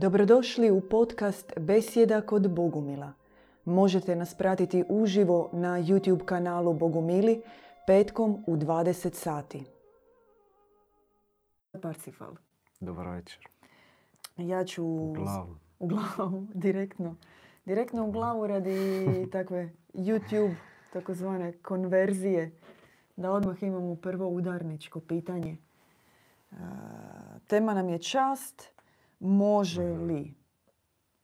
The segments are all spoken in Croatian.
Dobrodošli u podcast Besjeda kod Bogumila. Možete nas pratiti uživo na YouTube kanalu Bogumili petkom u 20 sati. Parsifal. Dobar večer. Ja ću U glavu. u glavu, direktno. Direktno u glavu radi takve YouTube, takozvane konverzije. Da odmah imamo prvo udarničko pitanje. E, tema nam je čast. Može li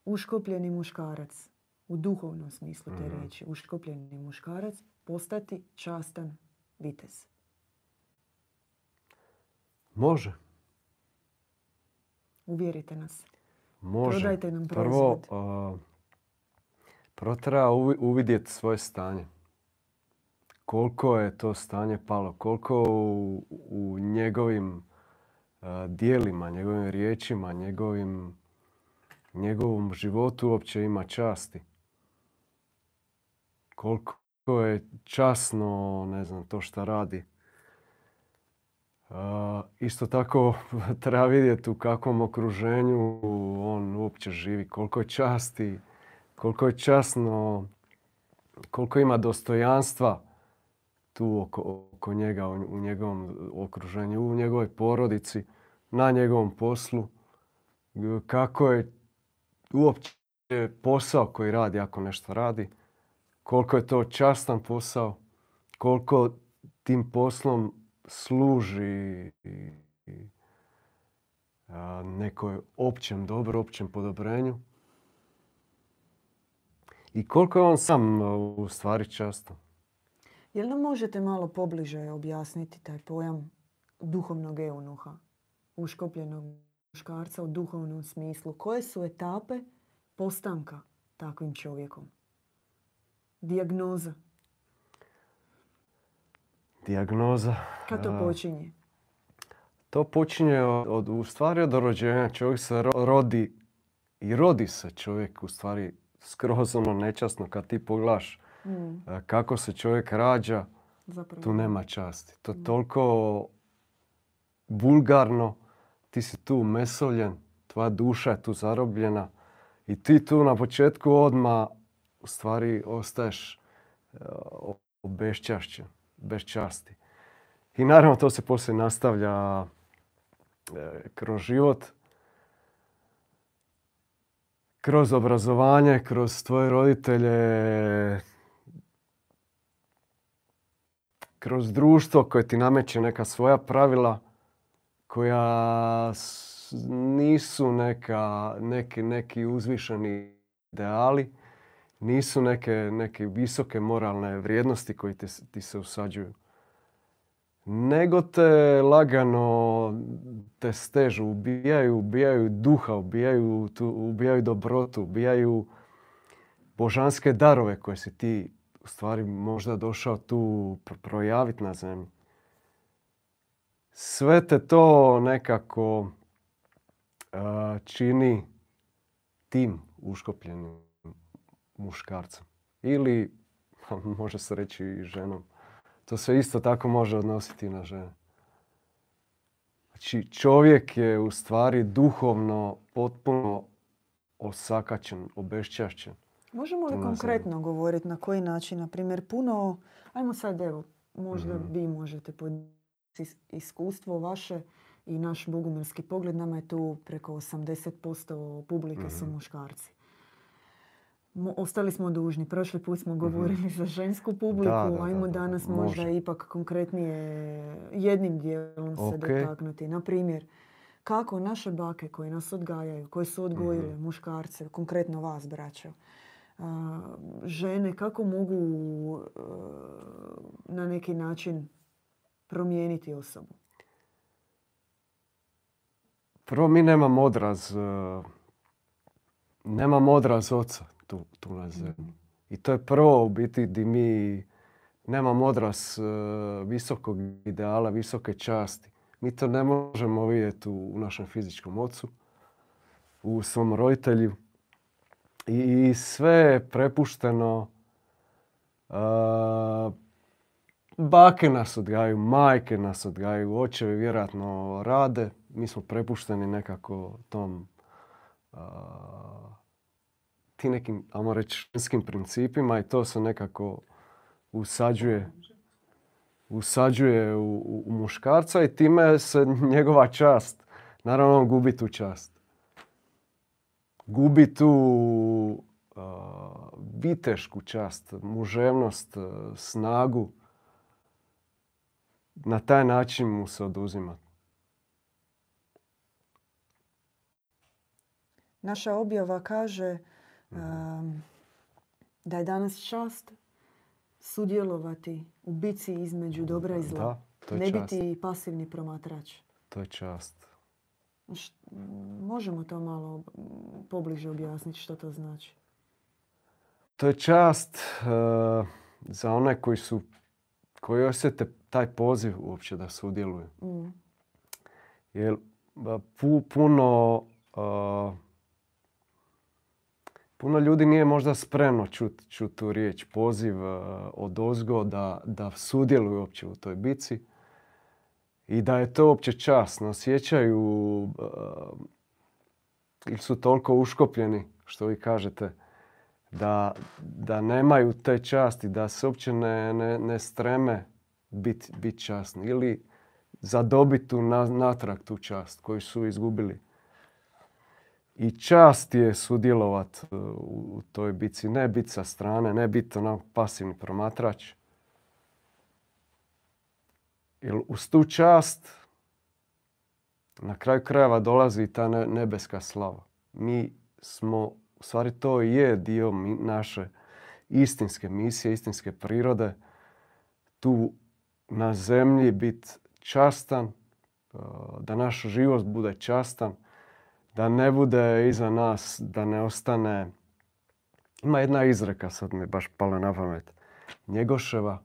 uškopljeni muškarac, u duhovnom smislu te Mhm. riječi, uškopljeni muškarac postati častan vitez? Može, Uvjerite nas. može. Prodajte nam Prvo, prvo treba uvi- uvidjeti svoje stanje. Koliko je to stanje palo, koliko u, u njegovim dijelima, njegovim riječima, njegovim, njegovom životu uopće ima časti. Koliko je časno, ne znam, to što radi. A, isto tako treba vidjeti u kakvom okruženju on uopće živi, koliko je časti, koliko je časno, koliko ima dostojanstva tu oko, oko njega, u, njegovom okruženju, u njegovoj porodici, na njegovom poslu, kako je uopće posao koji radi ako nešto radi, koliko je to častan posao, koliko tim poslom služi nekoj općem dobro, općem podobrenju. I koliko je on sam u stvari častan. Jel nam možete malo pobliže objasniti taj pojam duhovnog eunuha, uškopljenog muškarca u duhovnom smislu? Koje su etape postanka takvim čovjekom? Dijagnoza. Dijagnoza. Kad to počinje? To počinje od, u stvari od rođenja. Čovjek se ro- rodi i rodi se čovjek u stvari skroz ono nečasno kad ti pogledaš Mm, kako se čovjek rađa, zapravo. tu nema časti. To je toliko vulgarno, ti si tu mesoljen, tvoja duša je tu zarobljena i ti tu na početku odmah u stvari ostaješ e, obešćašćen, bez časti. I naravno to se poslije nastavlja e, kroz život, kroz obrazovanje, kroz tvoje roditelje, kroz društvo koje ti nameće neka svoja pravila koja nisu neka, neki, neki uzvišeni ideali, nisu neke, neke visoke moralne vrijednosti koje ti, s- ti se usađuju. Nego te lagano te stežu, ubijaju, ubijaju duha, ubijaju, tu, ubijaju dobrotu, ubijaju božanske darove koje si ti u stvari možda došao tu pro- projaviti na zemlji. Sve te to nekako a, čini tim uškopljenim muškarcem. Ili, može se reći i ženom. To se isto tako može odnositi na žene. Znači čovjek je u stvari duhovno potpuno osakaćen, obešćašćen. Možemo li konkretno govoriti na koji način? Na primjer, puno, ajmo sad evo, možda Mhm. vi možete podijeliti is- iskustvo vaše i naš bogumilski pogled. Nama je tu preko 80% publike su Mhm. muškarci. Mo- ostali smo dužni. Prošli put smo govorili za žensku publiku. Mhm. Da, da, ajmo da, da, danas može. možda ipak konkretnije jednim dijelom se dotaknuti. Na primjer, kako naše bake koje nas odgajaju, koje su odgojile Mhm. muškarce, konkretno vas, braćo, žene kako mogu e, na neki način promijeniti osobu? Prvo mi nemamo odraz, e, nemamo odraz oca tu, tu na zemlji. I to je prvo u biti di mi nemamo odraz e, visokog ideala, visoke časti. Mi to ne možemo vidjeti u, u našem fizičkom ocu, u svom roditelju. I, sve je prepušteno e, Bake nas odgajaju, majke nas odgajaju, očevi vjerojatno rade. Mi smo prepušteni nekako tom ti nekim, ajmo reći, principima i to se nekako usađuje usađuje u, u, muškarca i time se njegova čast, naravno on gubi tu čast. Gubi tu uh, čast, muževnost, snagu. Na taj način mu se oduzima. Naša objava kaže um, da je danas čast sudjelovati u bici između dobra i zla. Da, ne biti pasivni promatrač. To je čast. Možemo to malo pobliže objasniti što to znači. To je čast uh, za one koji su koji osjete taj poziv uopće da sudjeluju. Mm. Jer pu, puno uh, puno ljudi nije možda spremno čuti čut tu riječ, poziv uh, od ozgo da, da sudjeluju uopće u toj bici i da je to uopće časno. Osjećaju uh, ili su toliko uškopljeni, što vi kažete, da, da nemaju te časti, da se uopće ne, ne, streme biti bit časni ili zadobiti tu natrag tu čast koju su izgubili. I čast je sudjelovat e, u toj bici, ne biti sa strane, ne biti onako pasivni promatrač. Jer uz tu čast na kraju krajeva dolazi ta nebeska slava. Mi smo, u stvari to je dio naše istinske misije, istinske prirode. Tu na zemlji biti častan, e, da naš život bude častan, da ne bude iza nas, da ne ostane... Ima jedna izreka, sad mi baš pala na pamet, Njegoševa,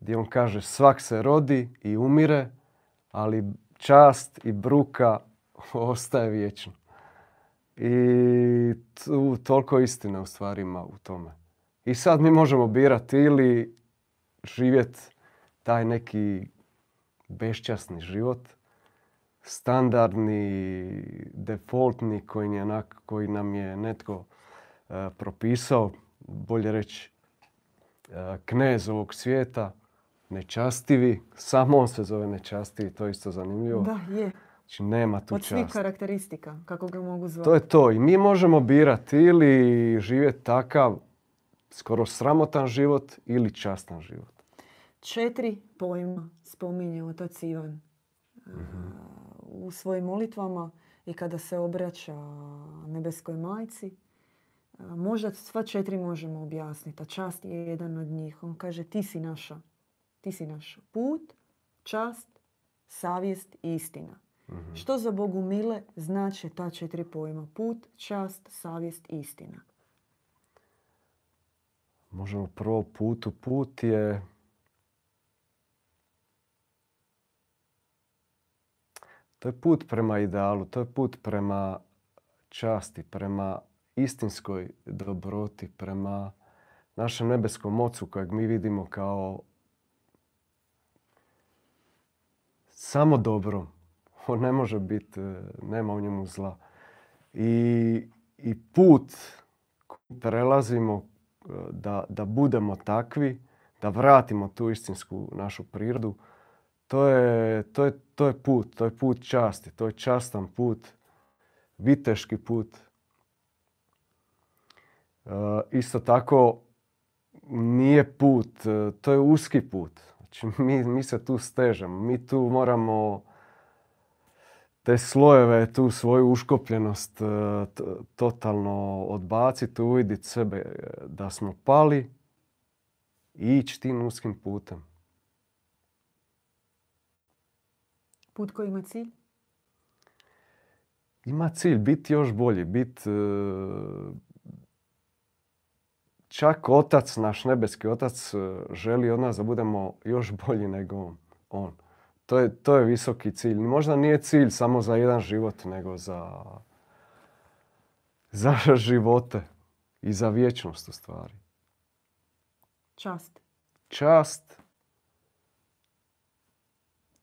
gdje on kaže svak se rodi i umire, ali čast i bruka ostaje vječno. I tu toliko istine u stvarima u tome. I sad mi možemo birati ili živjeti taj neki bešćasni život standardni, defaultni koji, koji nam je netko e, propisao, bolje reći uh, knez ovog svijeta, nečastivi, samo on se zove nečastivi, to je isto zanimljivo. Da, je. Znači nema tu Od svih karakteristika, kako ga mogu zvati. To je to. I mi možemo birati ili živjeti takav skoro sramotan život ili častan život. Četiri pojma spominje otac Ivan. Mhm u svojim molitvama i kada se obraća nebeskoj majci, možda sva četiri možemo objasniti, a čast je jedan od njih. On kaže ti si naša, ti si naš put, čast, savjest i istina. Mhm. Što za Bogu mile znači ta četiri pojma? Put, čast, savjest i istina. Možemo prvo putu. Put je To je put prema idealu, to je put prema časti, prema istinskoj dobroti, prema našem nebeskom ocu kojeg mi vidimo kao samo dobro. On ne može biti, nema u njemu zla. I, i put prelazimo da, da budemo takvi, da vratimo tu istinsku našu prirodu, to je, to, je, to je put, to je put časti, to je častan put, viteški put. E, isto tako nije put, e, to je uski put. Znači, mi, mi se tu stežemo, mi tu moramo te slojeve, tu svoju uškopljenost e, totalno odbaciti, uviditi sebe da smo pali i ići tim uskim putem. Put koji ima cilj? Ima cilj biti još bolji, biti e, čak otac, naš nebeski otac e, želi od nas da budemo još bolji nego on. To je, to je visoki cilj. Možda nije cilj samo za jedan život, nego za, za živote i za vječnost u stvari. Čast. Čast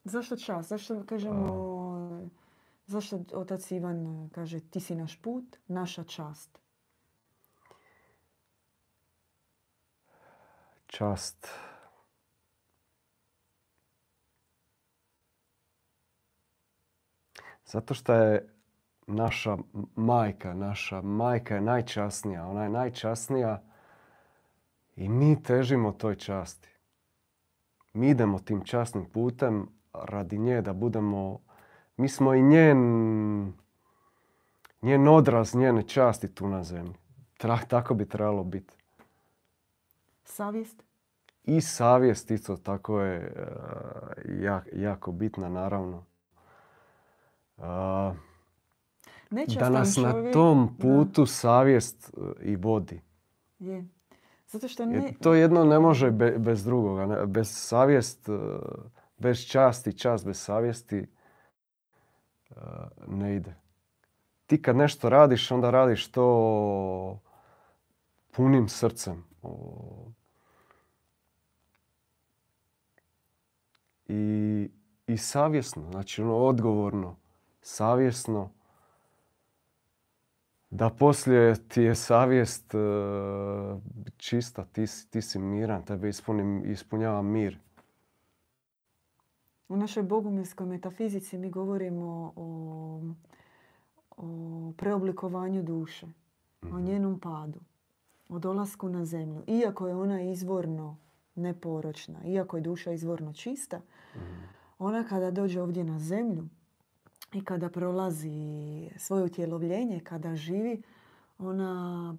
Zašto čast? Zašto kažemo Zašto otac Ivan e, kaže ti si naš put, naša čast? Čast. Zato što je naša majka, naša majka je najčasnija. Ona je najčasnija i mi težimo toj časti. Mi idemo tim časnim putem radi nje da budemo... Mi smo i njen, njen odraz njene časti tu na zemlji. tako bi trebalo biti. Savjest? I savjest isto tako je e, jako bitna naravno. da nas na tom putu savjest e, i vodi. Je. Zato što ne... to jedno ne može bez drugoga. Bez savjest, e, bez časti, čast bez savjesti e, ne ide. Ti kad nešto radiš, onda radiš to punim srcem. I, i savjesno, znači ono odgovorno, savjesno da poslije ti je savjest e, čista, ti, ti si miran, tebe ispunim, ispunjava mir. U našoj bogumilskoj metafizici mi govorimo o, o preoblikovanju duše, o mhm. njenom padu, o dolasku na zemlju. Iako je ona izvorno neporočna, iako je duša izvorno čista, mhm. ona kada dođe ovdje na zemlju, i kada prolazi svoje utjelovljenje, kada živi, ona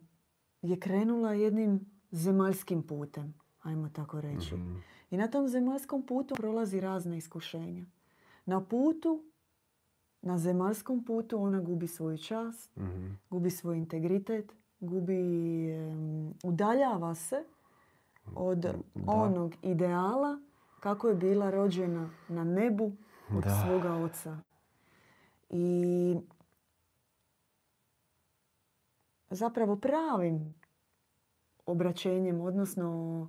je krenula jednim zemaljskim putem, ajmo tako reći. Mhm. I na tom zemaljskom putu prolazi razne iskušenja. Na putu, na zemaljskom putu ona gubi svoju čast, mhm. gubi svoj integritet, gubi, udaljava se od onog ideala kako je bila rođena na nebu od svoga oca. I zapravo pravim obraćenjem, odnosno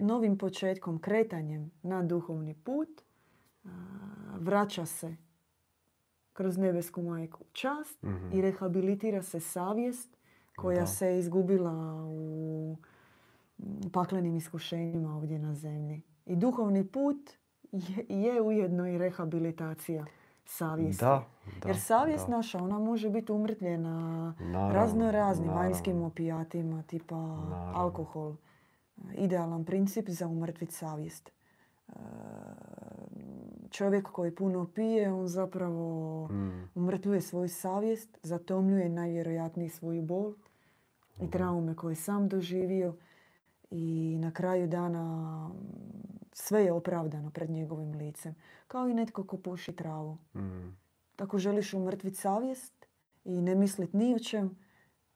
novim početkom, kretanjem na duhovni put, vraća se kroz nebesku majku čast i mhm. rehabilitira se savjest koja se izgubila u paklenim iskušenjima ovdje na zemlji. I duhovni put je, je ujedno i rehabilitacija savjesti. Da, Jer savjest naša, ona može biti umrtljena razno raznim vanjskim opijatima, tipa alkohol. Idealan princip za umrtviti savjest. E, čovjek koji puno pije, on zapravo mm. umrtvuje svoju savjest, zatomljuje najvjerojatniji svoju bol i traume koje sam doživio i na kraju dana sve je opravdano pred njegovim licem. Kao i netko ko puši travu. Mm. Ako želiš umrtviti savjest i ne mislit ni o čem,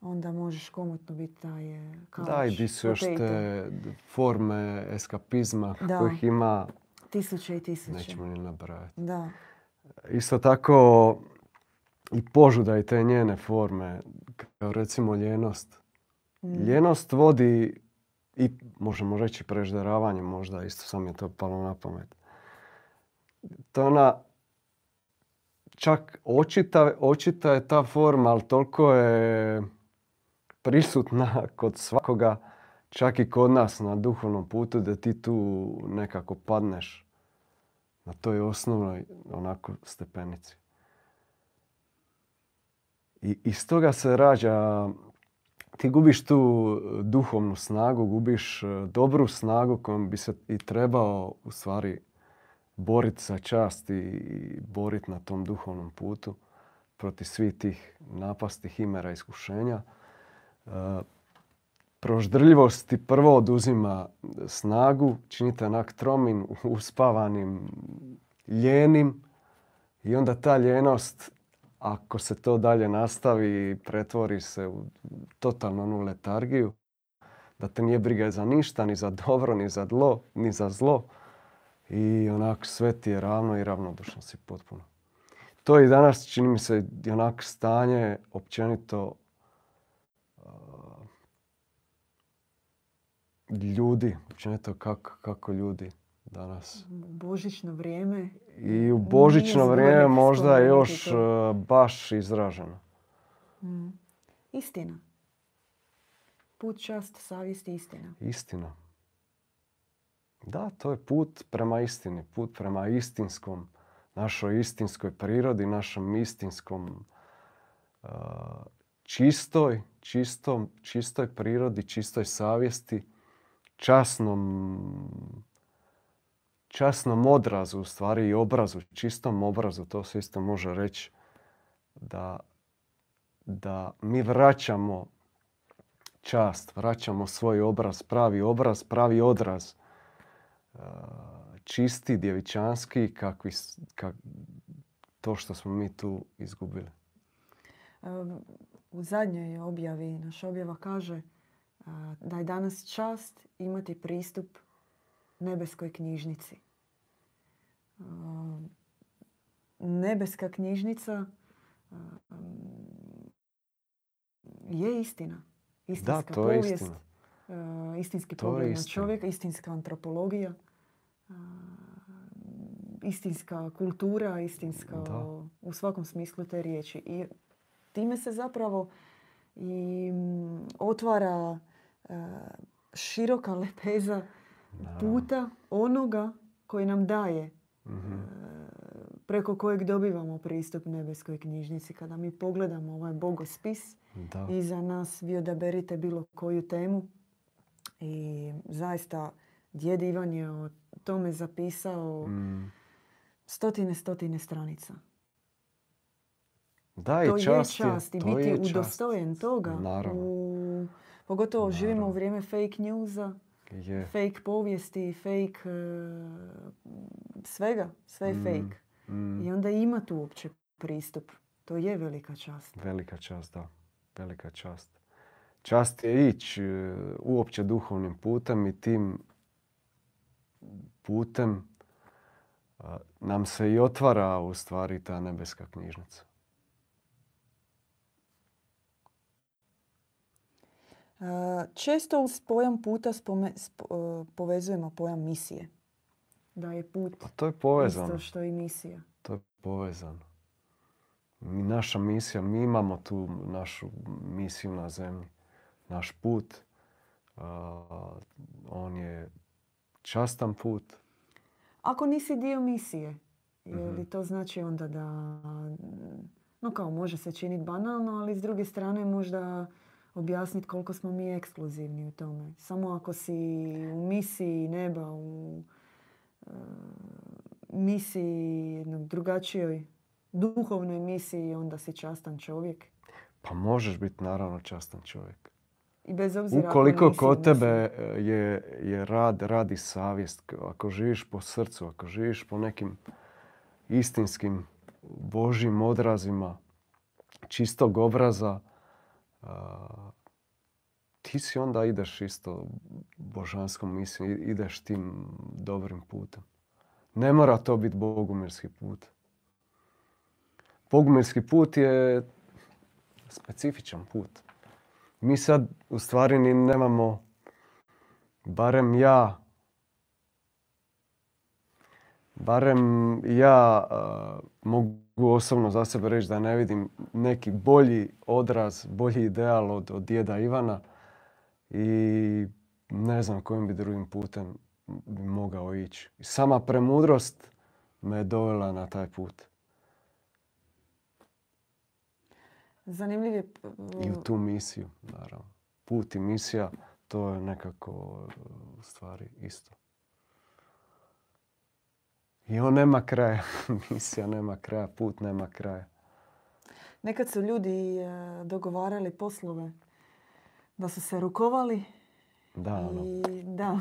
onda možeš komotno biti taj kao Da, i di su još te forme eskapizma da. kojih ima... Tisuće i tisuće. Nećemo ni nabrajati. Da. Isto tako i požuda i te njene forme, kao recimo ljenost. Mm. Ljenost vodi i možemo reći prežderavanje možda, isto sam je to palo na pamet. To je ona, čak očita, očita je ta forma, ali toliko je prisutna kod svakoga, čak i kod nas na duhovnom putu, da ti tu nekako padneš na toj osnovnoj onako stepenici. I iz toga se rađa ti gubiš tu e, duhovnu snagu, gubiš e, dobru snagu kojom bi se i trebao u stvari boriti za čast i boriti na tom duhovnom putu protiv svih tih napasti, himera, iskušenja. E, proždrljivost ti prvo oduzima snagu, činite onak tromim, uspavanim, ljenim i onda ta ljenost ako se to dalje nastavi, pretvori se u totalnu onu letargiju, da te nije briga za ništa, ni za dobro, ni za zlo, ni za zlo. I onako sve ti je ravno i ravnodušno si potpuno. To i danas, čini mi se, onak stanje općenito ljudi, općenito kako, kako ljudi danas. Božićno vrijeme. I u božićno vrijeme možda još to. e, baš izraženo. Mm. Istina. Put, čast, savjest i istina. Istina. Da, to je put prema istini, put prema istinskom, našoj istinskoj prirodi, našem istinskom uh, čistoj, čistom, čistoj prirodi, čistoj savjesti, časnom, časnom odrazu, u stvari i obrazu, čistom obrazu, to se isto može reći da, da mi vraćamo čast, vraćamo svoj obraz, pravi obraz, pravi odraz, uh, čisti, djevičanski, kakvi, kak, to što smo mi tu izgubili. Um, U zadnjoj objavi naša objava kaže a, da je danas čast imati pristup nebeskoj knjižnici. Nebeska knjižnica um, je istina. Istinska to je povijest, istina. uh, istinski To je pogled na istina. čovjeka, istinska antropologija, uh, istinska kultura, istinska Da. u svakom smislu te riječi. I time se zapravo i mm, otvara uh, široka lepeza puta onoga koji nam daje Mhm. uh, preko kojeg dobivamo pristup nebeskoj knjižnici. Kada mi pogledamo ovaj bogospis, Da. iza nas vi odaberite bilo koju temu i zaista djed Ivan je o tome zapisao Mm. stotine, stotine stranica. Da, i to čast je čast i to biti je čast. udostojen toga. Naravno. U, pogotovo živimo u vrijeme fake newsa, Je. fake povijesti, fake e, svega, sve je Mm, fake. mm. I onda ima tu uopće pristup. To je velika čast. Velika čast, da. Velika čast. Čast je ići e, uopće duhovnim putem i tim putem a, nam se i otvara u stvari ta nebeska knjižnica. E, Često uz pojam puta spome- sp- e, povezujemo pojam misije. Da je put Pa to je povezano. isto što i misija. To je povezano. Mi, naša misija, mi imamo tu našu misiju na zemlji. Naš put, a, on je častan put. Ako nisi dio misije, je Mhm. li to znači onda da, no kao može se činiti banalno, ali s druge strane možda objasniti koliko smo mi ekskluzivni u tome. Samo ako si u misiji neba, u misiji jednog drugačijoj duhovnoj misiji, onda si častan čovjek. Pa možeš biti naravno častan čovjek. I bez obzira Ukoliko nisi kod tebe e, je, je rad, radi savjest, ako živiš po srcu, ako živiš po nekim istinskim Božjim odrazima, čistog obraza, a, ti si onda ideš isto božanskom misijom, ideš tim dobrim putem. Ne mora to biti bogumirski put. Bogumirski put je specifičan put. Mi sad u stvari nemamo, barem ja, barem ja a, mogu osobno za sebe reći da ne vidim neki bolji odraz, bolji ideal od, od djeda Ivana i ne znam kojim bi drugim putem bi mogao ići. Sama premudrost me je dovela na taj put. Zanimljiv je I u tu misiju, naravno. Put i misija, to je nekako u stvari isto. I on nema kraja. misija nema kraja, put nema kraja. Nekad su ljudi e, dogovarali poslove da su se rukovali Da, ono, i da.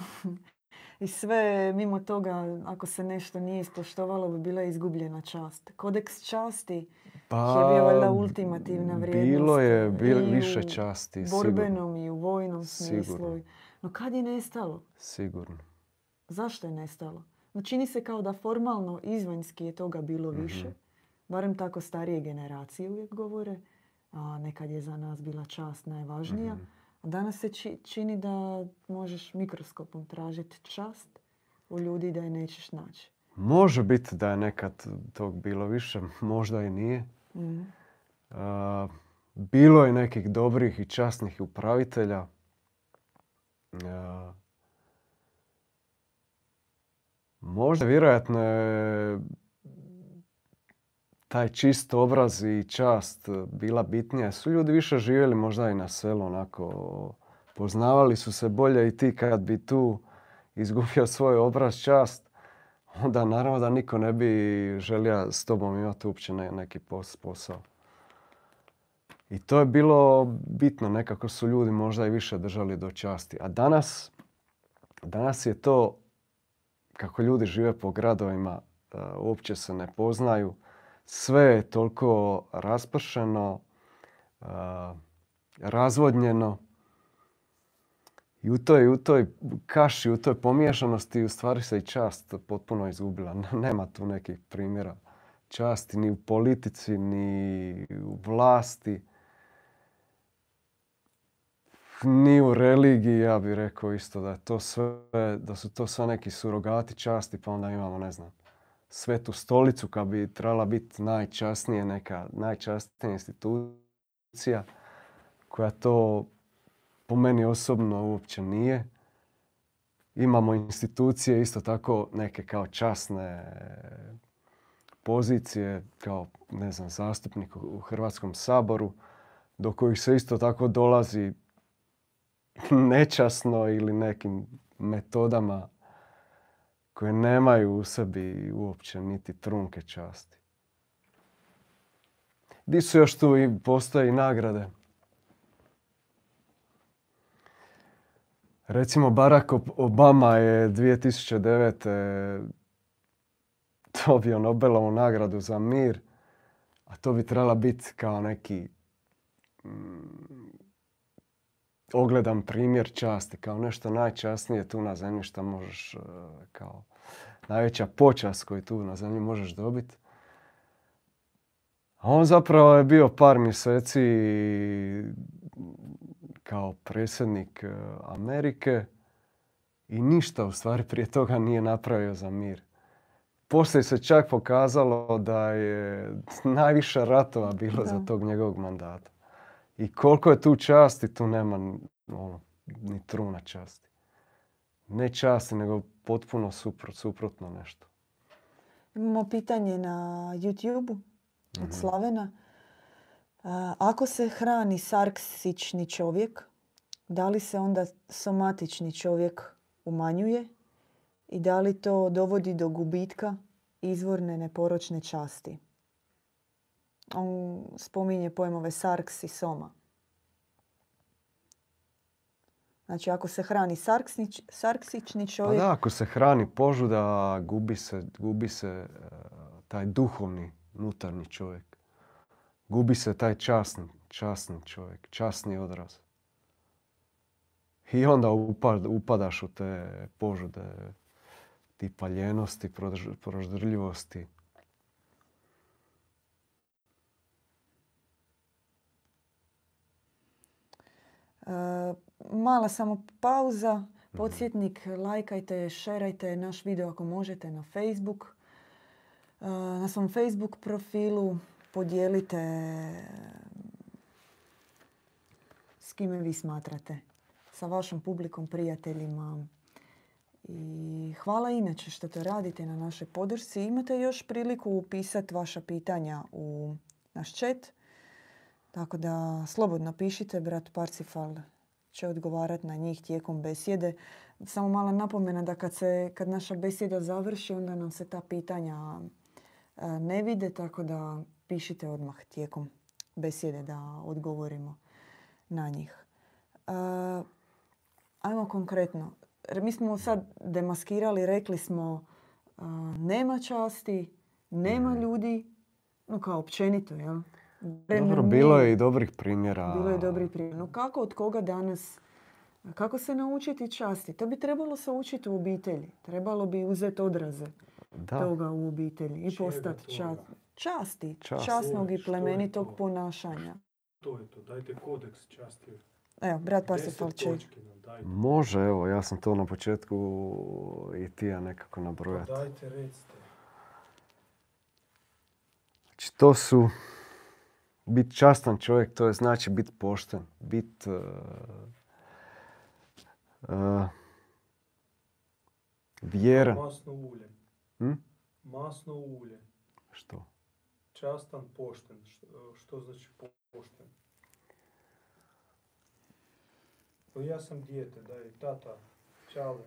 I sve mimo toga, ako se nešto nije ispoštovalo, bi bila izgubljena čast. Kodeks časti pa, je bio valjda ultimativna vrijednost. Bilo je bil, i više u časti, sigurno. borbenom i u vojnom smislu. Sigurno. No kad je nestalo? Sigurno. Zašto je nestalo? No čini se kao da formalno izvanjski je toga bilo Mhm. više. Barem tako starije generacije uvijek govore. A nekad je za nas bila čast najvažnija. Mhm. Danas se či- čini da možeš mikroskopom tražiti čast, u ljudi da je nećeš naći. Može biti da je nekad tog bilo više, možda i nije. Mm. A, bilo je nekih dobrih i časnih upravitelja. A, možda vjerojatno je taj čist obraz i čast bila bitnija. Su ljudi više živjeli možda i na selu, onako poznavali su se bolje i ti kad bi tu izgubio svoj obraz čast, onda naravno da niko ne bi želio s tobom imati uopće neki posao. I to je bilo bitno, nekako su ljudi možda i više držali do časti. A danas, danas je to, kako ljudi žive po gradovima, e, uopće se ne poznaju. Sve je toliko raspršeno, razvodnjeno. I u toj, u toj kaši, u toj pomiješanosti u stvari se i čast potpuno izgubila. Nema tu nekih primjera časti ni u politici, ni u vlasti, ni u religiji. Ja bih rekao isto da, to sve, da su to sve neki surogati časti, pa onda imamo, ne znam, svetu stolicu kad bi trebala biti najčasnije neka, najčasnija institucija koja to po meni osobno uopće nije. Imamo institucije isto tako neke kao časne pozicije, kao ne znam, zastupnik u Hrvatskom saboru, do kojih se isto tako dolazi nečasno ili nekim metodama koje nemaju u sebi uopće niti trunke časti. Di su još tu i postoje i nagrade? Recimo Barack Obama je 2009. dobio Nobelovu nagradu za mir, a to bi trebala biti kao neki ogledan primjer časti, kao nešto najčasnije tu na zemlji što možeš, e, kao najveća počast koju tu na zemlji možeš dobiti. A on zapravo je bio par mjeseci kao predsjednik e, Amerike i ništa u stvari prije toga nije napravio za mir. Poslije se čak pokazalo da je najviše ratova bilo za tog njegovog mandata. I koliko je tu časti, tu nema ono, ni truna časti. Ne časti, nego potpuno suprot, suprotno nešto. Imamo pitanje na YouTube od mhm. Slavena. Ako se hrani sarksični čovjek, da li se onda somatični čovjek umanjuje i da li to dovodi do gubitka izvorne neporočne časti? On spominje pojmove sarks i soma. Znači, ako se hrani sarksični čovjek... Pa da, ako se hrani požuda, gubi se, gubi se e, taj duhovni, unutarnji čovjek. Gubi se taj časni, časni čovjek, časni odraz. I onda upadaš u te požude, ti paljenosti, proždrljivosti. Mala samo pauza. Mhm. Podsjetnik, lajkajte, šerajte naš video ako možete na Facebook. E, na svom Facebook profilu podijelite s kime vi smatrate. Sa vašom publikom, prijateljima. I hvala inače što to radite na našoj podršci. Imate još priliku upisati vaša pitanja u naš chat. Tako da slobodno pišite, brat Parcifal će odgovarati na njih tijekom besjede. Samo mala napomena da kad, se, kad naša besjeda završi, onda nam se ta pitanja e, ne vide, tako da pišite odmah tijekom besjede da odgovorimo na njih. E, ajmo konkretno. Mi smo sad demaskirali, rekli smo e, nema časti, nema ljudi, no kao općenito, jel? Dobro, bilo je i dobrih primjera. Bilo je dobrih primjera. No kako, od koga danas, kako se naučiti časti? To bi trebalo se učiti u obitelji. Trebalo bi uzeti odraze toga u obitelji i postati časti, časnog i plemenitog ponašanja. To je to, dajte kodeks časti Evo, brat Parsifal će... Može, evo, ja sam to na početku i ti ja nekako Pa nabrojati. dajte, recite. Znači, to su biti častan čovjek, to je znači biti pošten, biti vjeran. Masno ulje. Hm? Masno ulje. Što? Častan, pošten. Što, znači po- pošten? Pa ja sam dijete, daj, tata, čale.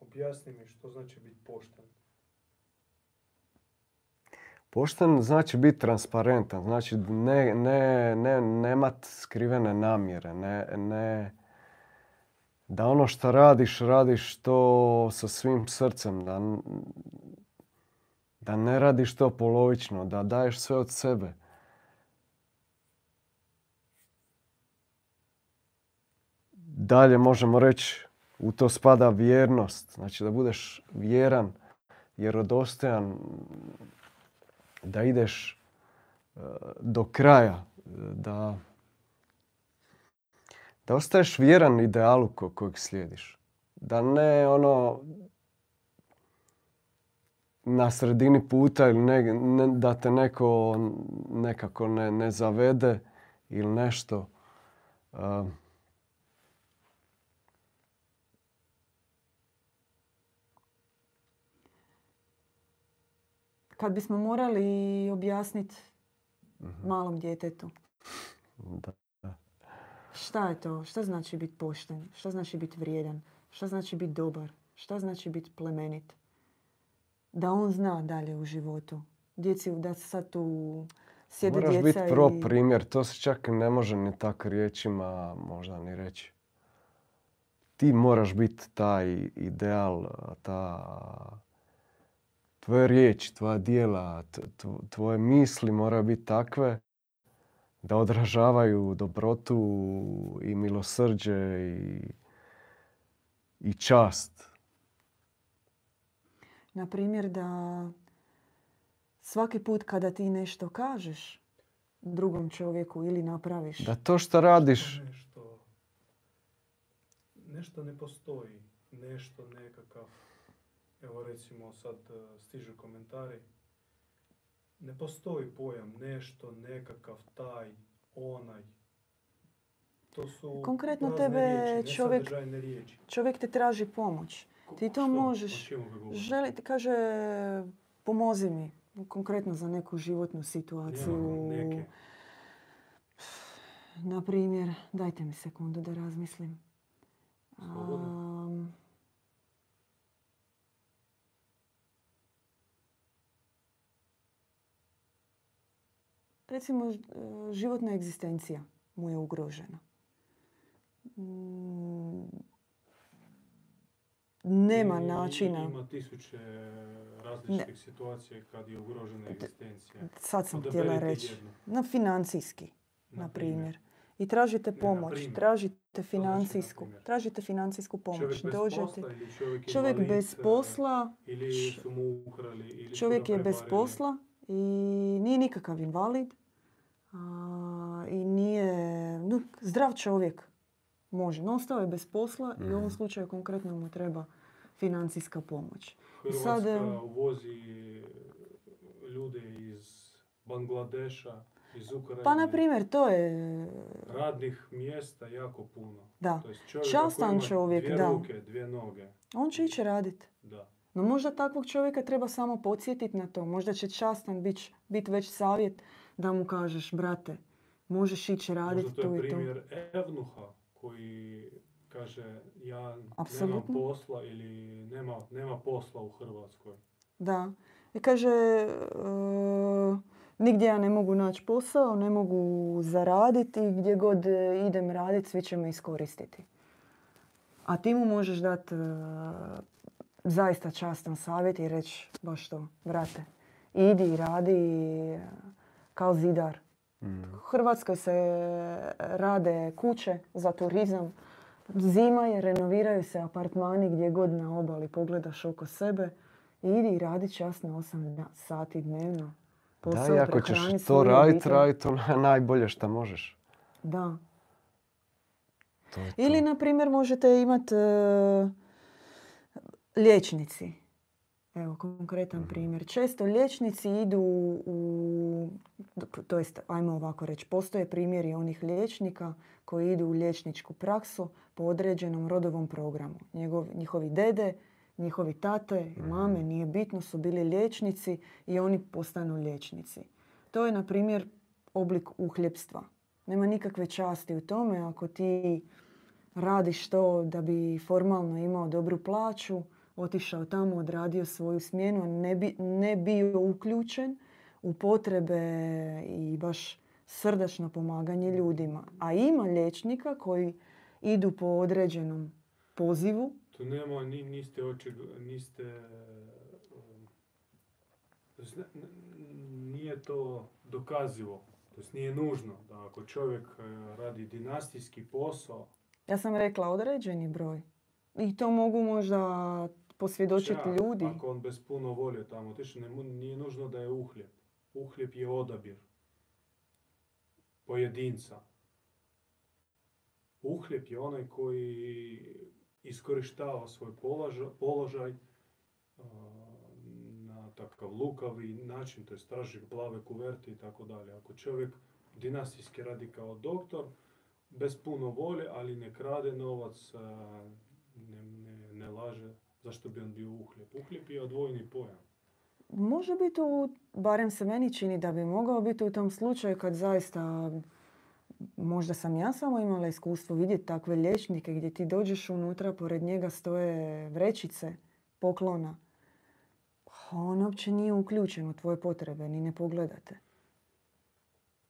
Objasni mi što znači biti pošten. Pošten znači biti transparentan, znači ne, ne, ne, nemat skrivene namjere, ne, ne, da ono što radiš, radiš to sa svim srcem, da, da ne radiš to polovično, da daješ sve od sebe. Dalje možemo reći, u to spada vjernost, znači da budeš vjeran, vjerodostojan, da ideš e, do kraja, e, da, da ostaješ vjeran idealu ko- kojeg slijediš. Da ne ono na sredini puta ili ne, ne- da te neko nekako ne, ne zavede ili nešto. E, Kad bismo morali objasniti malom djetetu da. šta je to, šta znači biti pošten, šta znači biti vrijedan, šta znači biti dobar, šta znači biti plemenit. Da on zna dalje u životu. Djeci, da sad tu sjede Moraš djeca biti pro i... primjer, to se čak ne može ni tak riječima možda ni reći. Ti moraš biti taj ideal, ta tvoje riječi, tvoja dijela, tvoje misli moraju biti takve da odražavaju dobrotu i milosrđe i, i čast. Na primjer da svaki put kada ti nešto kažeš drugom čovjeku ili napraviš, Da to što radiš, Nešto, nešto ne postoji. Nešto nekakav, evo recimo sad e, stižu komentari. Ne postoji pojam nešto, nekakav, taj, onaj. To su Konkretno tebe riječi, čovjek- riječi. čovjek te traži pomoć. Ko- Ti to što? možeš. Želi, ti kaže, pomozi mi, konkretno za neku životnu situaciju. Neke. Na primjer, dajte mi sekundu da razmislim. Recimo, e, životna egzistencija mu je ugrožena. Mm, Nema I načina. Ima tisuće različitih situacija kad je ugrožena egzistencija. Sad sam htjela reći. jednu, Na financijski, na na primjer. I tražite pomoć, primjer. tražite na financijsku, primjer? tražite financijsku pomoć. Čovjek bez Dođete. posla ili čovjek, Čovjek bez e, posla, Ili su mu ukrali. Ili čovjek je bez posla i nije nikakav invalid. a, I nije, no, zdrav čovjek može. No, ostao je bez posla i u ovom slučaju konkretno mu treba financijska pomoć. Hrvatska sad, uvozi ljude iz Bangladeša, iz Ukrajine. Pa, na primjer, to je, Radnih mjesta jako puno. da, To jest čovjek Častan čovjek, dvije da. ruke, dvije noge. on će ići raditi. Da. No možda takvog čovjeka treba samo podsjetiti na to. Možda će častan biti bit već savjet da mu kažeš, brate, možeš ići raditi Možda to tu je i tu. primjer Evnuha koji kaže ja Apsolutno. nemam posla ili nema, nema posla u Hrvatskoj. Da. I kaže, e, nigdje ja ne mogu naći posao, ne mogu zaraditi, gdje god e, idem raditi, svi će me iskoristiti. A ti mu možeš dati zaista častan savjet i reći baš to, brate, idi i radi e, kao zidar. mm, U Hrvatskoj se rade kuće za turizam. Zima je, renoviraju se apartmani gdje god na obali pogledaš oko sebe. I idi i radi časno 8 da- sati dnevno. Posao da, i ako ćeš to raditi, raditi to naj- najbolje što možeš. Da. To je to. Ili, na primjer, možete imati liječnici. Evo, konkretan Mhm. primjer. Često liječnici idu u, to jest, ajmo ovako reći, postoje primjeri onih liječnika koji idu u liječničku praksu po određenom rodovom programu. Njegov, njihovi dede, njihovi tate i mame, Mhm. nije bitno, su bili liječnici i oni postanu liječnici. To je, na primjer, oblik uhljebstva. Nema nikakve časti u tome ako ti radiš to da bi formalno imao dobru plaću, otišao tamo, odradio svoju smjenu, a ne, bi, ne bio uključen u potrebe i baš srdačno pomaganje ljudima. A ima liječnika koji idu po određenom pozivu. Tu nema, ni, niste, očig- niste um, zna- nije to dokazivo. To nije nužno da ako čovjek e, radi dinastijski posao, Ja sam rekla određeni broj. I to mogu možda posvjedočiti ljudi. ako on bez puno volje tamo otišao, nije nužno da je uhljeb. Uhljeb je odabir pojedinca. Uhljeb je onaj koji iskorištava svoj položaj, položaj na takav lukavi način, to je traži plave kuverte i tako dalje. Ako čovjek dinastijski radi kao doktor, bez puno volje, ali ne krade novac, ne, ne, ne laže, zašto bi on bio uhljeb? Uhljeb je odvojeni pojam. Može biti, u, barem se meni čini da bi mogao biti u tom slučaju kad zaista, možda sam ja samo imala iskustvo vidjeti takve liječnike gdje ti dođeš unutra, pored njega stoje vrećice poklona. On uopće nije uključen u tvoje potrebe, ni ne pogledate.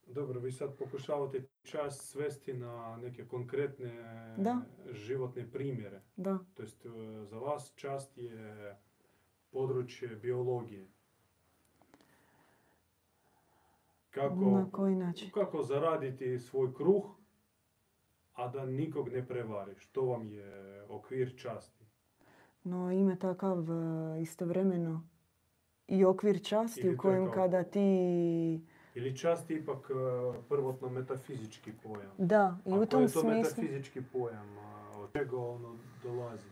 Dobro, vi sad pokušavate čast svesti na neke konkretne Da. životne primjere. Da, To jest, za vas čast je područje biologije. Kako, na koji način? kako zaraditi svoj kruh, a da nikog ne prevariš. To vam je okvir časti. No ima takav e, istovremeno i okvir časti Ili u kojem kao- kada ti... Ili čast je ipak e, prvotno metafizički pojam. Da, i u tom je to smislu... metafizički pojam? A Od čega ono dolazi?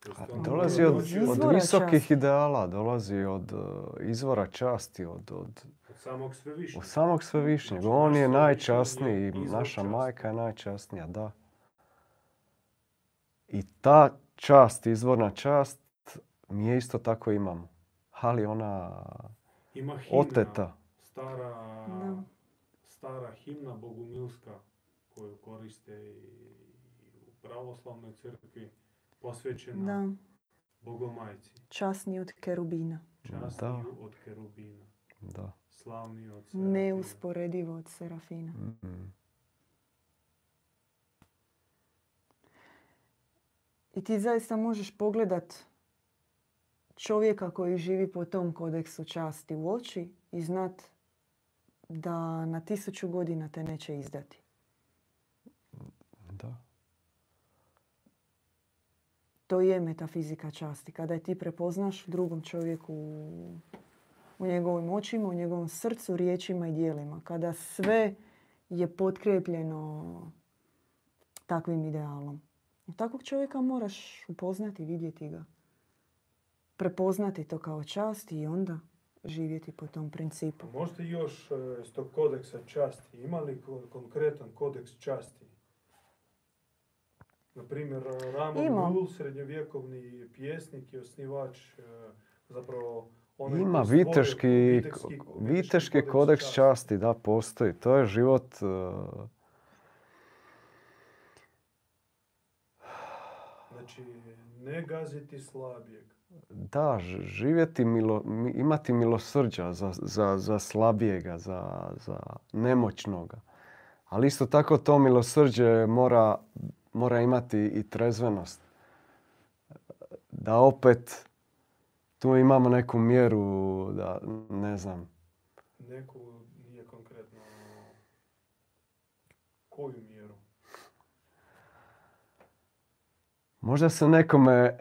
To jest A ono Dolazi od, od visokih časti. ideala, dolazi od uh, izvora časti, od, od, od samog svevišnjeg. od samog svevišnjeg. Znači, On je najčasniji je i naša časti. majka je najčasnija, da. I ta čast, izvorna čast, mi je isto tako imamo. Ali ona Ima himna, oteta. Stara, Da. stara himna bogumilska koju koriste i u pravoslavnoj crkvi posvećena Da, bogomajci. časni od kerubina. Časniju od kerubina. Da. Slavniju od serafina. Neusporedivo od serafina. Mm. I ti zaista možeš pogledat čovjeka koji živi po tom kodeksu časti u oči i znat da na tisuću godina te neće izdati. Da. To je metafizika časti. Kada je ti prepoznaš drugom čovjeku u, njegovim očima, u njegovom srcu, riječima i dijelima. Kada sve je potkrepljeno takvim idealom. I takvog čovjeka moraš upoznati, vidjeti ga. Prepoznati to kao čast i onda živjeti po tom principu. A Možete još e, iz tog kodeksa časti, ima li ko- konkretan kodeks časti? Na primjer, Ramon Ima. Lul, srednjovjekovni pjesnik i osnivač, e, zapravo onaj Ima viteški, viteški- viteški kodeks časti, da, postoji. To je život... uh, Znači, ne gaziti slabijeg. Da, živjeti, milo, mi- imati milosrđa za, za, za slabijega, za, za nemoćnoga. Ali isto tako to milosrđe mora, mora imati i trezvenost. Da opet tu imamo neku mjeru, da ne znam, Neku nije konkretno koju mjeru. možda se nekome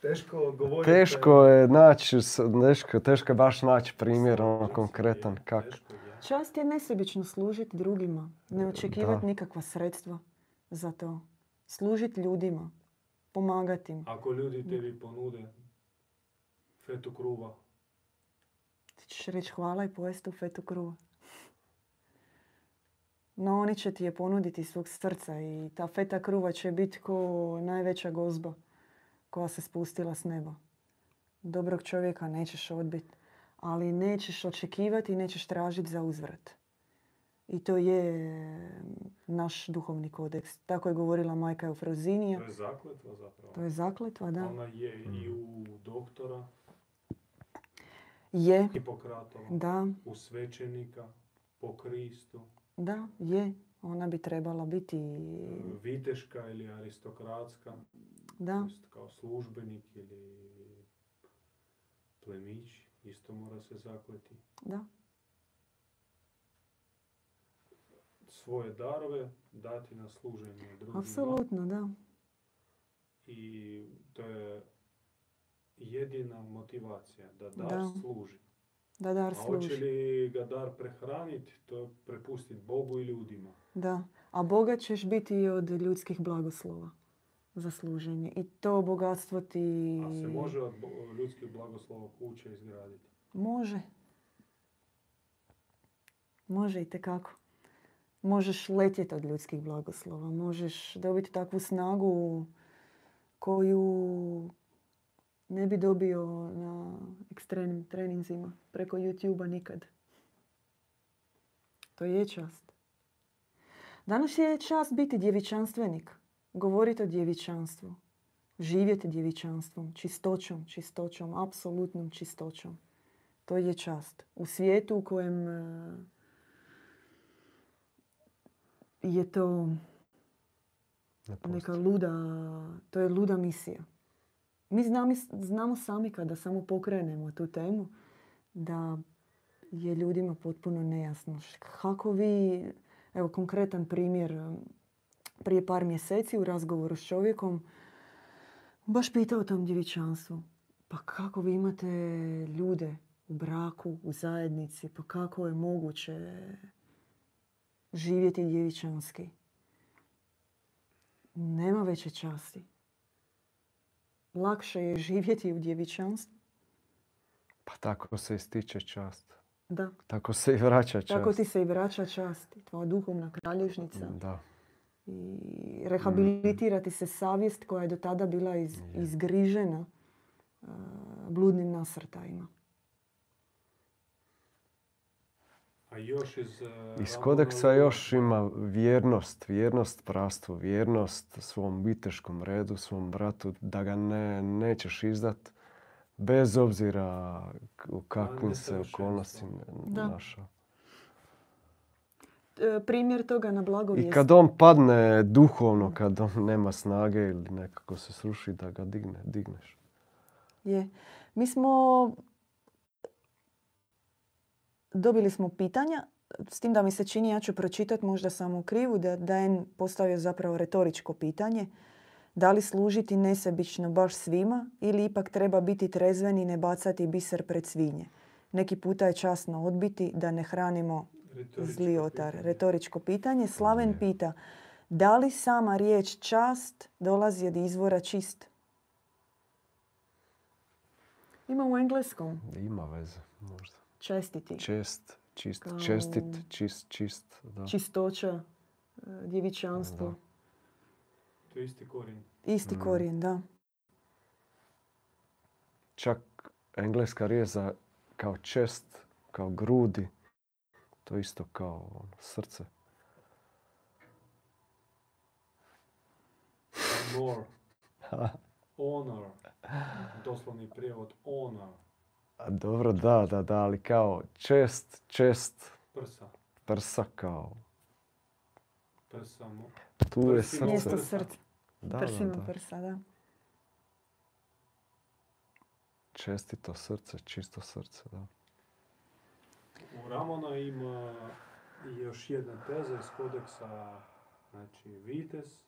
Teško govoriti. teško je naći, teško, teško je baš naći primjer ono konkretan kak. Čast je nesebično služiti drugima. Ne očekivati nikakva sredstva za to. Služiti ljudima. Pomagati im. Ako ljudi tebi ponude fetu kruva, Ti ćeš reći hvala i pojesti tu fetu kruva. No oni će ti je ponuditi iz svog srca i ta feta kruva će biti ko najveća gozba koja se spustila s neba. Dobrog čovjeka nećeš odbiti, ali nećeš očekivati i nećeš tražiti za uzvrat. I to je naš duhovni kodeks. Tako je govorila majka Eufrozinija. to je zakletva zapravo. To je zakletva, da. Ona je i u doktora Je, Hipokratova, da, u svećenika, po Kristu, da, je. Ona bi trebala biti, viteška ili aristokratska, da, kao službenik ili plemić, isto mora se zakleti. da. Svoje darove dati na služenje drugima. Apsolutno, da. I to je jedina motivacija, da dar Da. služi. Da dar A hoće služi. li ga dar prehraniti, to prepustiti Bogu i ljudima. Da. A bogat ćeš biti i od ljudskih blagoslova za služenje. I to bogatstvo ti... A se može od ljudskih blagoslova kuće izgraditi. Može. Može i tekako. Možeš letjeti od ljudskih blagoslova. Možeš dobiti takvu snagu koju ne bi dobio na ekstremnim treninzima preko YouTube-a nikad. To je čast. Danas je čast biti djevičanstvenik. Govoriti o djevičanstvu. Živjeti djevičanstvom, čistoćom, čistoćom, apsolutnom čistoćom. To je čast. U svijetu u kojem e, je to Ne neka luda, to je luda misija. Mi znamo, znamo sami kada samo pokrenemo tu temu da je ljudima potpuno nejasno. Kako vi, evo konkretan primjer, prije par mjeseci u razgovoru s čovjekom baš pitao o tom djevičanstvu. Pa kako vi imate ljude u braku, u zajednici, pa kako je moguće živjeti djevičanski? Nema veće časti. Lakše je živjeti u djevičanstvu. Pa tako se ističe čast. Da, Tako se i vraća čast. tako ti se i vraća čast. Tvoja duhovna kralježnica. Da. I rehabilitira ti se savjest koja je do tada bila iz, izgrižena uh, bludnim nasrtajima. A još iz... e, Iz kodeksa još ima vjernost, vjernost prastu, vjernost svom viteškom redu, svom bratu, da ga ne, nećeš izdat bez obzira u kakvim se okolnostima našao. E, primjer toga na I blagovijest. kad on padne duhovno, kad on nema snage ili nekako se sruši, da ga digne, digneš. Je. Mi smo dobili smo pitanja, s tim da mi se čini, ja ću pročitati možda samo u krivu, da da je postavio zapravo retoričko pitanje. Da li služiti nesebično baš svima ili ipak treba biti trezven i ne bacati biser pred svinje? Neki puta je časno odbiti da ne hranimo Retoričko zli otar. pitanje. Retoričko pitanje. Slaven pita, da li sama riječ čast dolazi od izvora čist? Ima u engleskom Ima veze, možda. čestiti. Čest, čist, Kao- čestit, čist, čist. Da. Čistoća, e, djevičanstvo. Da. To je isti korijen. Isti Mm. korijen, da. Čak engleska riječ za kao čest, kao grudi, to isto kao ono, srce. Honor. Honor. Doslovni prijevod honor. A dobro, da, da, da, ali kao čest, čest, Prsa. prsa kao, Prsa. mo- tu je Prsima srce. Mjesto Prsa. srca. Da, Prsima da, da. prsa, da. Čestito srce, čisto srce, da. U Ramona ima još jedna teza iz kodeksa, znači vitez,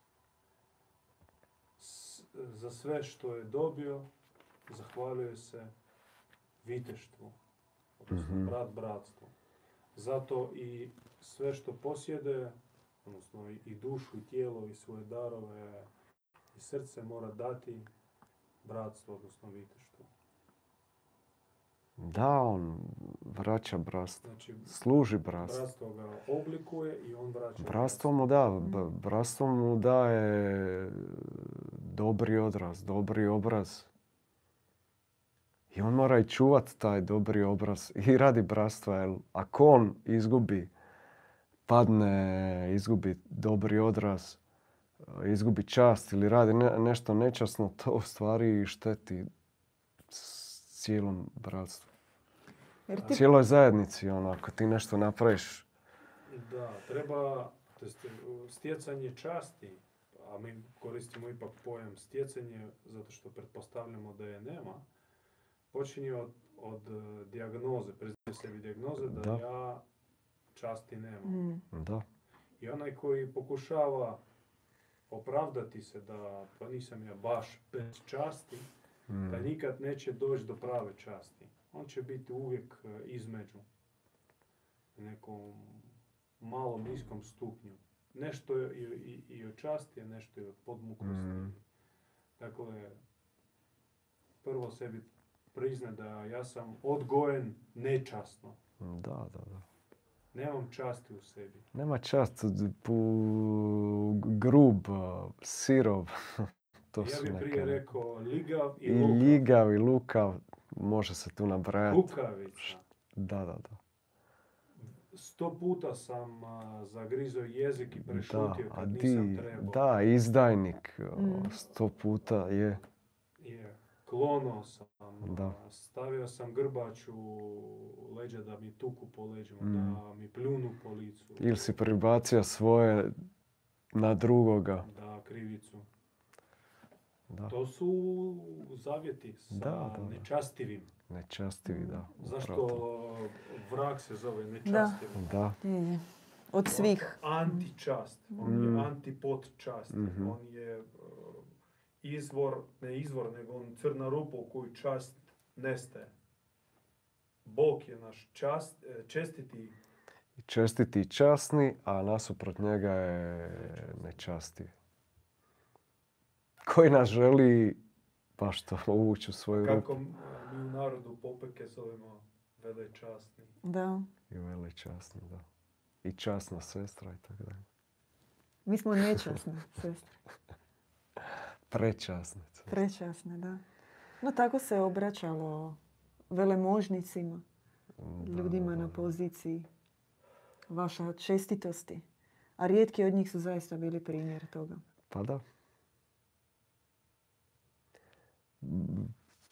s- za sve što je dobio, zahvaljuje se viteštvu, odnosno Mhm. brat bratstvu. Zato i sve što posjede, odnosno i- i dušu, i tijelo, i svoje darove, i srce mora dati bratstvo, odnosno viteštvo. Da, on vraća bratstvo. Znači, Služi bratstvo. bratstvo ga oblikuje i on vraća Bratstvo mu da, bratstvo mu daje dobri odraz, dobri obraz. I on mora i čuvat taj dobri obraz i radi bratstva, jer ako on izgubi, padne, izgubi dobri odraz, izgubi čast ili radi ne- nešto nečasno, to u stvari šteti cijelom bratstvu. Jer ti Cijeloj zajednici, ono, ako ti nešto napraviš, Da, treba stjecanje časti, a mi koristimo ipak pojam stjecanje zato što pretpostavljamo da je nema, počinje od, od eh, dijagnoze, priznaje sebi dijagnoze da, Da. ja časti nemam. Mm, da, I onaj koji pokušava opravdati se da pa nisam ja baš bez časti, mm, da nikad neće doći do prave časti. On će biti uvijek e, između u nekom malom niskom stupnju. Nešto je i, i, i od časti, a nešto je od podmuklosti. Mm. Dakle, prvo sebi prizna da ja sam odgojen nečasno. da, da, da. Nemam časti u sebi. Nema čast, pu, grub, sirov, to ja su bih neke... prije rekao ligav i, I lukav. ljigav i lukav, može se tu nabrajati. Kukavica. Da, da, da. Sto puta sam a, zagrizao jezik i Da, prešutio a kad di, nisam trebao. da, izdajnik, Mm. sto puta je. Je. Klonuo sam, Da. stavio sam grbač u leđa da mi tuku po leđima, Mm. da mi pljunu po licu. Ili si pribacio svoje na drugoga. Da, krivicu. Da, To su zavjeti sa Da, da, da. nečastivim. nečastivi, da. Zašto upravo to. vrag se zove nečastivim? Da, je. Od svih. Antičast. On Mm. je antipod časti. Mhm. On je uh, izvor, ne izvor, nego on crna rupa u koju čast nestaje. Bog je naš čast, e, čestiti I čestiti i časni, a nasuprot njega je nečastivi. Koji nas želi baš to uvući u svoju ruku kako mi u narodu popeke zovemo velečasni. Da. i veličasni, da. I časna sestra i tako dalje. Mi smo nečasne sestre. Prečasne. sestre. Prečasne, da. No tako se obraćalo velemožnicima, Da, ljudima da, na da. poziciji vaša čestitosti. A rijetki od njih su zaista bili primjer toga. Pa da.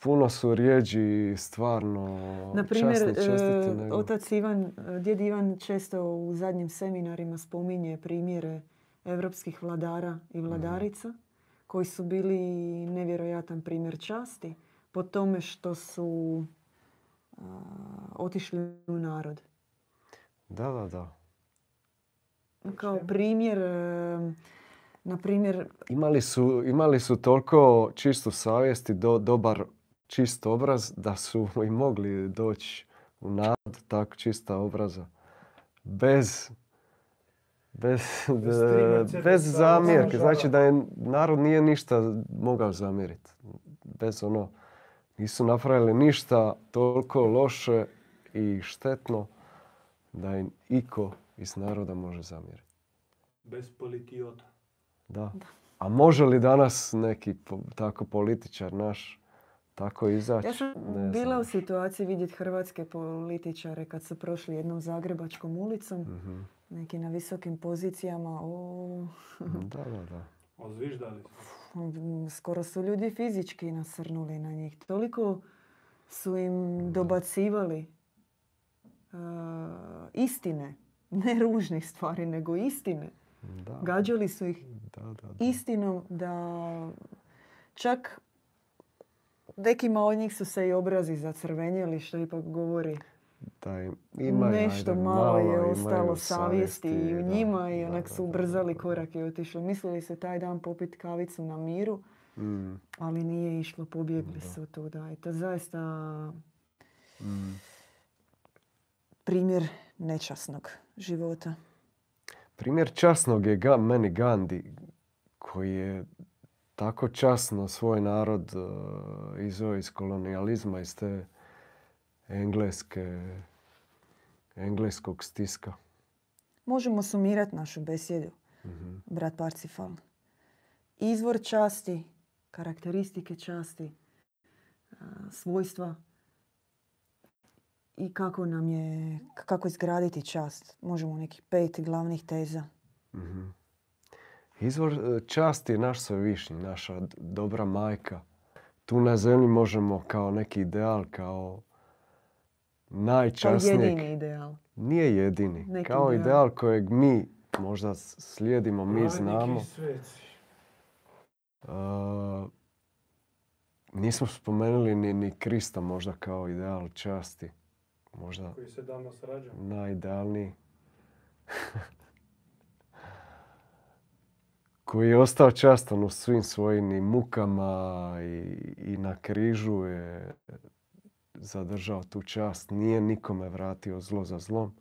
Puno su rijeđi stvarno Na primjer, e, nego... otac Ivan, e, djed Ivan često u zadnjim seminarima spominje primjere evropskih vladara i vladarica koji su bili nevjerojatan primjer časti po tome što su a, otišli u narod. Da, da, da. Kao čemu? primjer, e, na primjer, Imali su, imali su toliko čistu savjest i do, dobar čist obraz da su i mogli doći u narod tako čista obraza. Bez, bez, Bez bez zamjerke. Znači da je narod nije ništa mogao zamjeriti. Bez ono, nisu napravili ništa toliko loše i štetno da im iko iz naroda može zamjeriti. Bez politiota. Da. A može li danas neki po- tako političar naš tako izaći? ja sam Ne bila znam. u situaciji vidjeti hrvatske političare kad su prošli jednom Zagrebačkom ulicom, Mhm. Neki na visokim pozicijama, o, Da, da, da. Ozviždali su. Mm, skoro su ljudi fizički nasrnuli na njih. Toliko su im dobacivali uh, istine, ne ružnih stvari, nego istine. Da, Gađali su ih da, da, da. istinom da čak nekima od njih su se i obrazi zacrvenjeli, što ipak govori Da im imaju, nešto ajde, malo je imaju ostalo savjesti i u da, njima i da, onak da, su da, ubrzali da, da. korak i otišli. Mislili su taj dan popit kavicu na miru, Mm, ali nije išlo, pobjegli Da. su tuda. I to zaista mm. primjer nečasnog života. Primjer časnog je ga, meni Gandhi, koji je tako časno svoj narod uh, izveo iz kolonijalizma, iz te engleske, engleskog stiska. Možemo sumirati našu besjedu, Mhm. brat Parcifal. Izvor časti, karakteristike časti, svojstva i kako nam je, kako izgraditi čast. Možemo nekih pet glavnih teza. Mhm. Izvor e, časti je naš svevišnji, naša dobra majka. Tu na zemlji možemo kao neki ideal, kao Kao najčasnijeg. jedini ideal. Nije jedini. Neki kao ideal. ideal kojeg mi možda slijedimo, mi Radnik znamo. A, nismo spomenuli ni, ni Krista možda kao ideal časti. Možda koji se danas rađa. najidealniji. koji je ostao častan u svim svojim i mukama i, i na križu je zadržao tu čast. Nije nikome vratio zlo za zlom.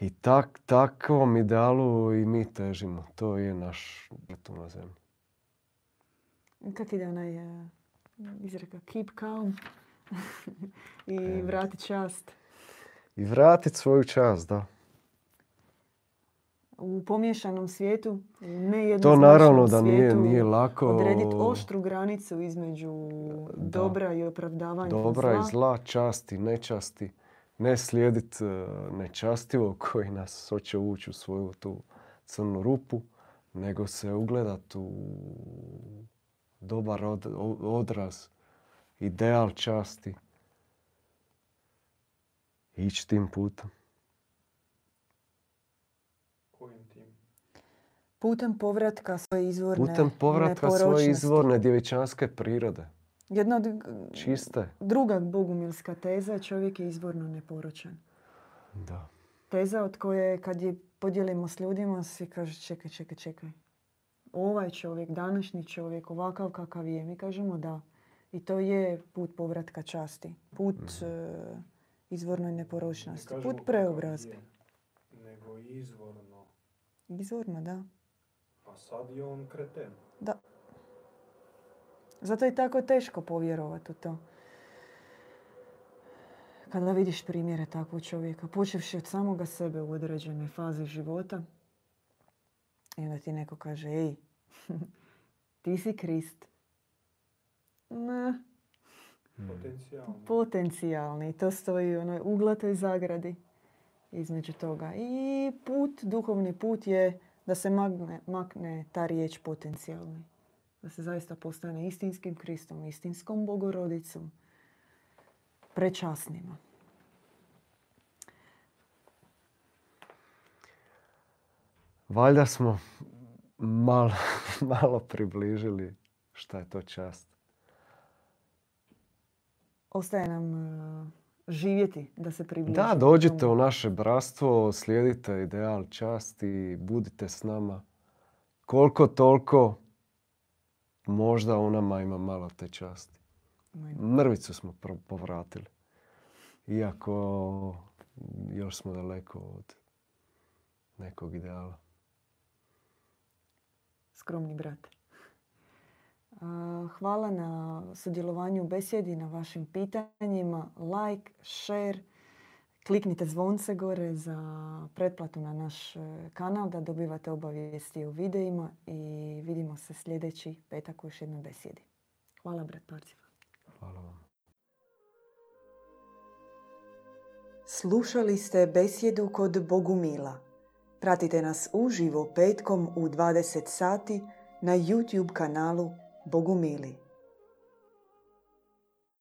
I tak, takvom idealu i mi težimo. To je naš tu na zemlji. Kak ide onaj e, izreka? Keep calm. I vrati čast. I vratit svoju čast, da. U pomiješanom svijetu, u To naravno da nije, svijetu, nije lako. Odrediti oštru granicu između Da. dobra i opravdavanja Dobra zla. i zla, časti, nečasti. Ne slijedit e, nečastivo koji nas hoće ući u svoju tu crnu rupu, nego se ugledat u dobar od- odraz, ideal časti. Ići tim putem. Kojim tim? Putem povratka svoje izvorne Putem povratka svoje izvorne djevičanske prirode. Jedna od, Čiste. druga bogumilska teza, čovjek je izvorno neporočan. Da. Teza od koje kad je podijelimo s ljudima, svi kaže čekaj, čekaj, čekaj. Ovaj čovjek, današnji čovjek, ovakav kakav je, mi kažemo da. I to je put povratka časti. Put e, izvornoj Ne neporočnosti. Put preobrazbe. Nego izvorno. Izvorno, da. A sad je on kreten. Zato je tako teško povjerovati u to. Kada vidiš primjere takvog čovjeka, počevši od samoga sebe u određenoj fazi života, i onda ti neko kaže, ej, ti si Krist. Ne, Potencijalno. potencijalni. To stoji u onoj uglatoj zagradi između toga. I put, duhovni put je da se makne, makne ta riječ potencijalni. Da se zaista postane istinskim Kristom, istinskom bogorodicom, prečasnima. Valjda smo malo, malo približili šta je to čast. Ostaje nam e, živjeti da se približimo. Da, dođite u naše bratstvo, slijedite ideal časti, budite s nama. Koliko toliko, možda u nama ima malo te časti. Mrvicu smo povratili. Iako još smo daleko od nekog ideala. skromni brat. Hvala na sudjelovanju u besjedi, na vašim pitanjima. Like, share, kliknite zvonce gore za pretplatu na naš e, kanal da dobivate obavijesti o videima i vidimo se sljedeći petak u još jednoj besjedi. Hvala brat Parciva. Hvala vam. Slušali ste besjedu kod Bogumila. Pratite nas uživo petkom u 20 sati na YouTube kanalu Bogumili.